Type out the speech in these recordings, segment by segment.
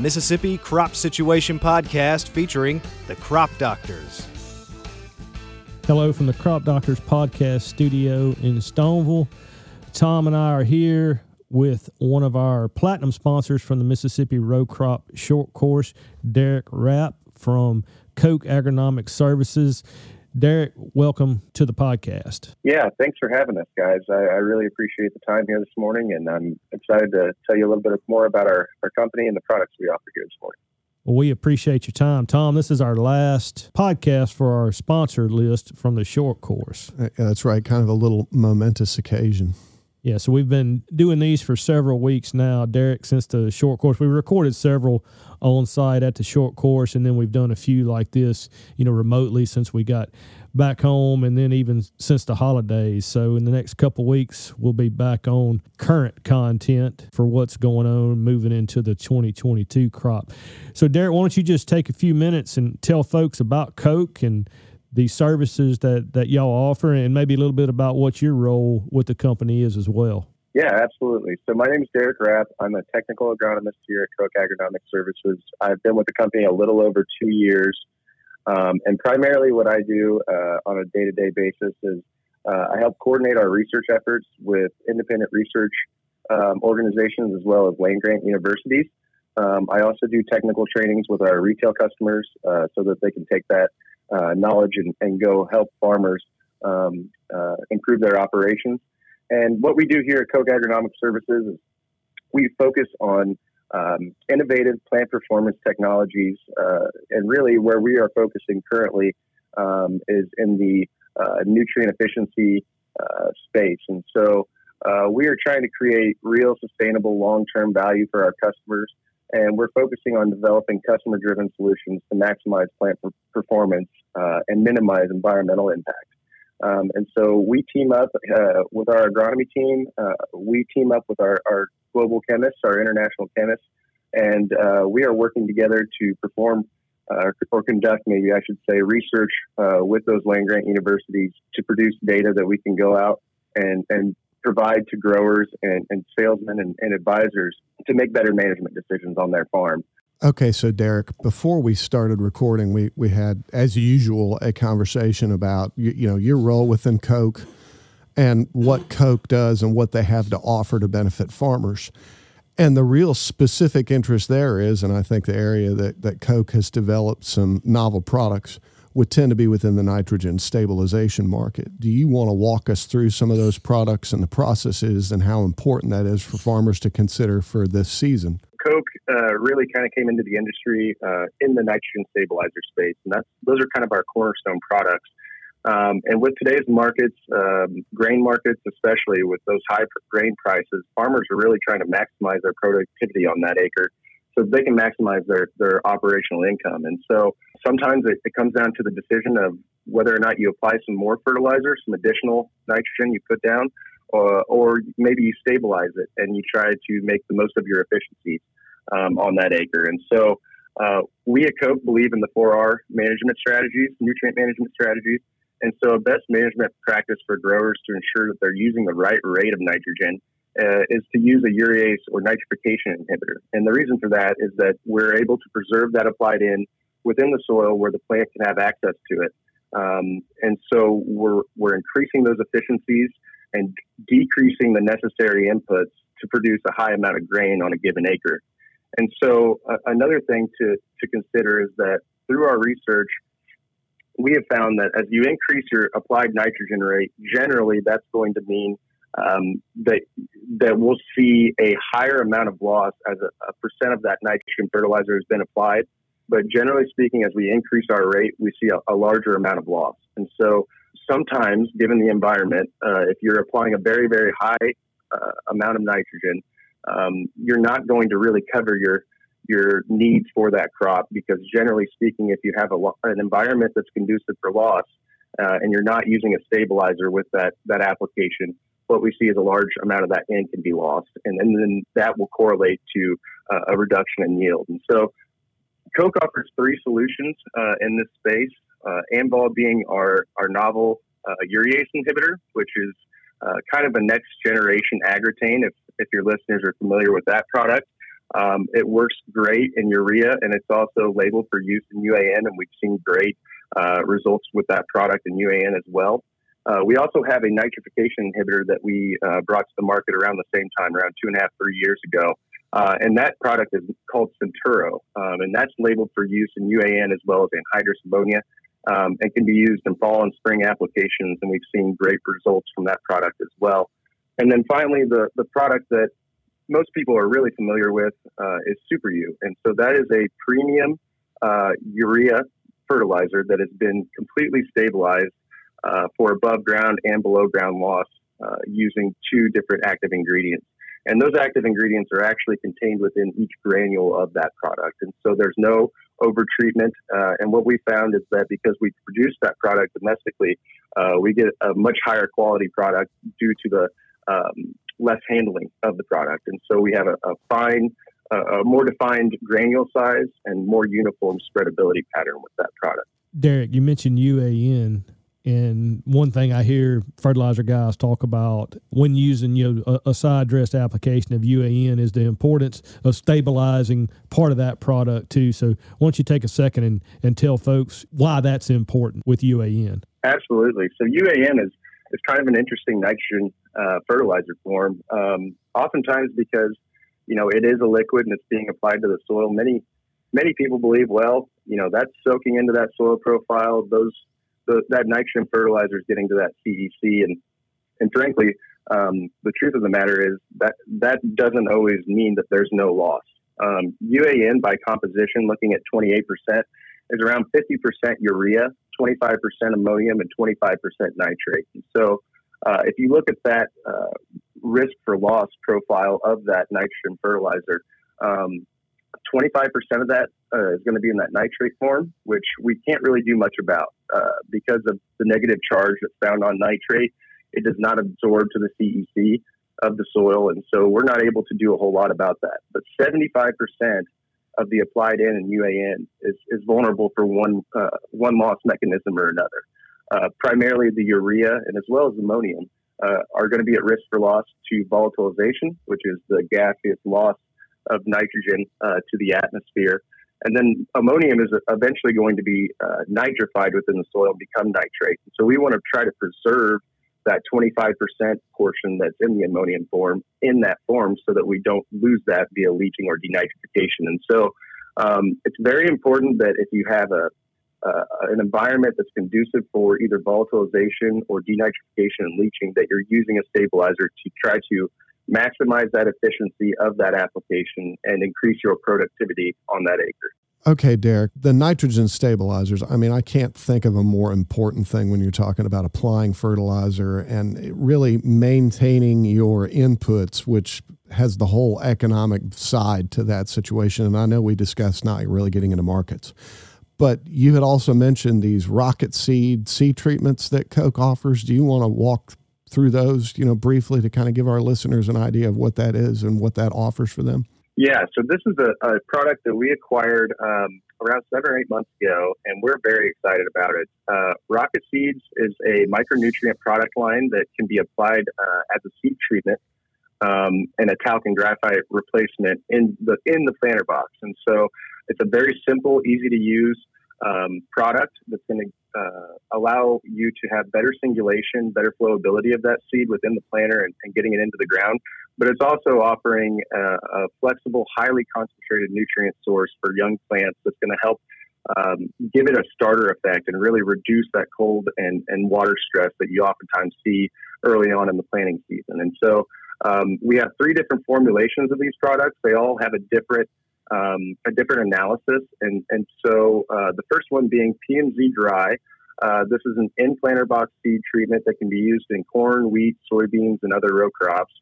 Mississippi Crop Situation Podcast featuring the Crop Doctors. Hello from the Crop Doctors Podcast studio in Stoneville. Tom and I are here with one of our platinum sponsors from the Mississippi Row Crop Short Course, Derek Rapp from Koch Agronomic Services. Derek, welcome to the podcast. Yeah, thanks for having us, guys. I, I, really appreciate the time here this morning, and I'm excited to tell you a little bit more about our, our company and the products we offer here this morning. Well, we appreciate your time. Tom, this is our last podcast for our sponsor list from the short course. Uh, yeah, that's right. Kind of a little momentous occasion. Yeah, so we've been doing these for several weeks now, Derek, since the short course. We recorded several on site at the short course, and then we've done a few like this, you know, remotely since we got back home, and then even since the holidays. So in the next couple weeks, we'll be back on current content for what's going on moving into the 2022 crop. So Derek, why don't you just take a few minutes and tell folks about Koch and the services that that y'all offer, and maybe a little bit about what your role with the company is as well. Yeah, absolutely. So my name is Derek Rapp. I'm a technical agronomist here at Koch Agronomic Services. I've been with the company a little over two years, um, and primarily what I do uh, on a day-to-day basis is uh, I help coordinate our research efforts with independent research um, organizations as well as land grant universities. Um, I also do technical trainings with our retail customers uh, so that they can take that uh, knowledge and, and, go help farmers um, uh, improve their operations. And what we do here at Koch Agronomic Services is we focus on um, innovative plant performance technologies, uh, and really where we are focusing currently um, is in the uh, nutrient efficiency uh, space. And so uh, we are trying to create real, sustainable, long-term value for our customers and we're focusing on developing customer driven solutions to maximize plant performance uh, and minimize environmental impact. Um, and so we team up uh, with our agronomy team, uh, we team up with our, our, global chemists, our international chemists, and uh, we are working together to perform uh, or conduct, maybe I should say, research uh, with those land grant universities to produce data that we can go out and, and provide to growers and, and salesmen and, and advisors to make better management decisions on their farm. Okay, so Derek, before we started recording, we, we had, as usual, a conversation about you, you know your role within Koch and what Koch does and what they have to offer to benefit farmers. And the real specific interest there is, and I think the area that, that Koch has developed some novel products would tend to be within the nitrogen stabilization market. Do you want to walk us through some of those products and the processes and how important that is for farmers to consider for this season? Koch uh, really kind of came into the industry uh, in the nitrogen stabilizer space, and that's those are kind of our cornerstone products. Um, and with today's markets, um, grain markets especially, with those high grain prices, farmers are really trying to maximize their productivity on that acre so they can maximize their, their operational income. And so sometimes it, it, comes down to the decision of whether or not you apply some more fertilizer, some additional nitrogen you put down, or, or maybe you stabilize it and you try to make the most of your efficiencies um, on that acre. And so uh, we at Koch believe in the 4R management strategies, nutrient management strategies. And so, a best management practice for growers to ensure that they're using the right rate of nitrogen uh, is to use a urease or nitrification inhibitor. And the reason for that is that we're able to preserve that applied in within the soil where the plant can have access to it. Um, and so we're, we're increasing those efficiencies and decreasing the necessary inputs to produce a high amount of grain on a given acre. And so uh, another thing to, to consider is that through our research, we have found that as you increase your applied nitrogen rate, generally that's going to mean um, that that we'll see a higher amount of loss as a, a, percent of that nitrogen fertilizer has been applied. But generally speaking, as we increase our rate, we see a, a larger amount of loss. And so sometimes, given the environment, uh, if you're applying a very very high uh, amount of nitrogen, um, you're not going to really cover your your needs for that crop because generally speaking, if you have a, an environment that's conducive for loss uh, and you're not using a stabilizer with that that application, what we see is a large amount of that N can be lost, and, and then that will correlate to uh, a reduction in yield. And so, Koch offers three solutions uh, in this space. Uh, being our our novel uh, urease inhibitor, which is uh, kind of a next generation Agrotain. If if your listeners are familiar with that product, Um, it works great in urea, and it's also labeled for use in UAN, and we've seen great uh, results with that product in UAN as well. Uh, we also have a nitrification inhibitor that we uh, brought to the market around the same time, around two and a half, three years ago. Uh, and that product is called Centuro, um, and that's labeled for use in UAN as well as anhydrous ammonia, um, and can be used in fall and spring applications. And we've seen great results from that product as well. And then finally, the the product that most people are really familiar with uh, is Super U, and so that is a premium uh, urea fertilizer that has been completely stabilized uh, for above ground and below ground loss uh, using two different active ingredients. And those active ingredients are actually contained within each granule of that product. And so there's no over treatment. Uh, and what we found is that because we produce that product domestically, uh, we get a much higher quality product due to the um, less handling of the product. And so we have a, a fine, uh, a more defined granule size and more uniform spreadability pattern with that product. Derek, you mentioned UAN. And one thing I hear fertilizer guys talk about when using you know a, a side dressed application of UAN is the importance of stabilizing part of that product too. So why don't you take a second and, and tell folks why that's important with UAN? Absolutely. So UAN is is kind of an interesting nitrogen uh, fertilizer form. Um, oftentimes because you know it is a liquid and it's being applied to the soil. Many many people believe well you know that's soaking into that soil profile. Those the, that nitrogen fertilizer is getting to that CEC, and and frankly, um, the truth of the matter is that that doesn't always mean that there's no loss. Um, UAN by composition, looking at 28%, is around 50% urea, 25% ammonium, and 25% nitrate. And so, uh, if you look at that uh, risk for loss profile of that nitrogen fertilizer, um, 25% of that uh, is going to be in that nitrate form, which we can't really do much about uh, because of the negative charge that's found on nitrate. It does not absorb to the CEC of the soil, and so we're not able to do a whole lot about that. But 75% of the applied N and UAN is, is vulnerable for one uh, one loss mechanism or another. Uh, primarily, the urea and as well as ammonium uh, are going to be at risk for loss to volatilization, which is the gaseous loss of nitrogen uh, to the atmosphere. And then ammonium is eventually going to be uh, nitrified within the soil and become nitrate. So we want to try to preserve that 25% portion that's in the ammonium form in that form so that we don't lose that via leaching or denitrification. And so um, it's very important that if you have a uh, an environment that's conducive for either volatilization or denitrification and leaching, that you're using a stabilizer to try to maximize that efficiency of that application and increase your productivity on that acre. Okay, Derek, the nitrogen stabilizers. I mean, I can't think of a more important thing when you're talking about applying fertilizer and really maintaining your inputs, which has the whole economic side to that situation. And I know we discussed not really getting into markets, but you had also mentioned these rocket seed seed treatments that Koch offers. Do you want to walk through those, you know, briefly to kind of give our listeners an idea of what that is and what that offers for them? Yeah, so this is a, a product that we acquired um, around seven or eight months ago, and we're very excited about it. Uh, Rocket Seeds is a micronutrient product line that can be applied uh, as a seed treatment um, and a talc and graphite replacement in the in the planter box. And so it's a very simple, easy to use um, product that's going to uh, allow you to have better singulation, better flowability of that seed within the planter and, and getting it into the ground. But it's also offering a, a flexible, highly concentrated nutrient source for young plants that's going to help um, give it a starter effect and really reduce that cold and, and water stress that you oftentimes see early on in the planting season. And so um, we have three different formulations of these products. They all have a different um, a different analysis. And, and so uh, the first one being PMZ Dry. Uh, this is an in planter box seed treatment that can be used in corn, wheat, soybeans, and other row crops.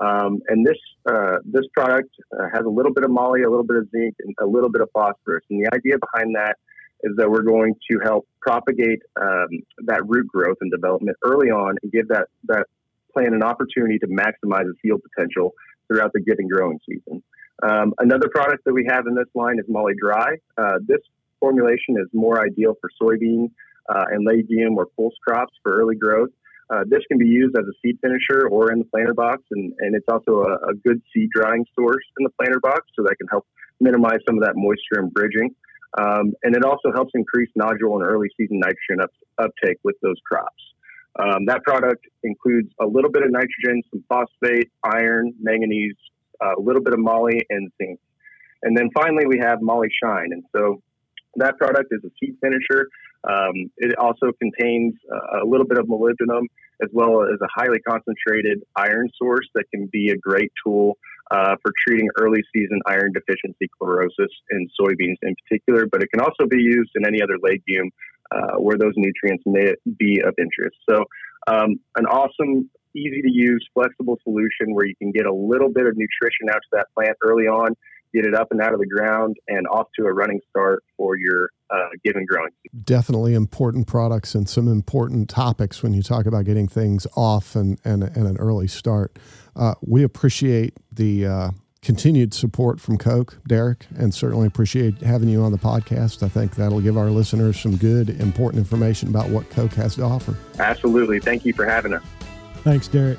Um, and this uh, this product uh, has a little bit of moly, a little bit of zinc, and a little bit of phosphorus. And the idea behind that is that we're going to help propagate um, that root growth and development early on, and give that that plant an opportunity to maximize its yield potential throughout the given growing season. Um, another product that we have in this line is Moly Dry. Uh, this formulation is more ideal for soybean uh, and legume or pulse crops for early growth. Uh, this can be used as a seed finisher or in the planter box, and, and it's also a, a, good seed drying source in the planter box, so that can help minimize some of that moisture and bridging. Um, and it also helps increase nodule and early season nitrogen up, uptake with those crops. Um, that product includes a little bit of nitrogen, some phosphate, iron, manganese, uh, a little bit of moly, and zinc. And then finally, we have Moly Shine. And so that product is a seed finisher. Um, it also contains a little bit of molybdenum as well as a highly concentrated iron source that can be a great tool uh, for treating early season iron deficiency chlorosis in soybeans in particular, but it can also be used in any other legume uh, where those nutrients may be of interest. So, um, an awesome, easy to use, flexible solution where you can get a little bit of nutrition out to that plant early on get it up and out of the ground and off to a running start for your uh, given growing season. Definitely important products and some important topics when you talk about getting things off and, and, and an early start. Uh, we appreciate the uh, continued support from Koch, Derek, and certainly appreciate having you on the podcast. I think that'll give our listeners some good, important information about what Koch has to offer. Absolutely. Thank you for having us. Thanks, Derek.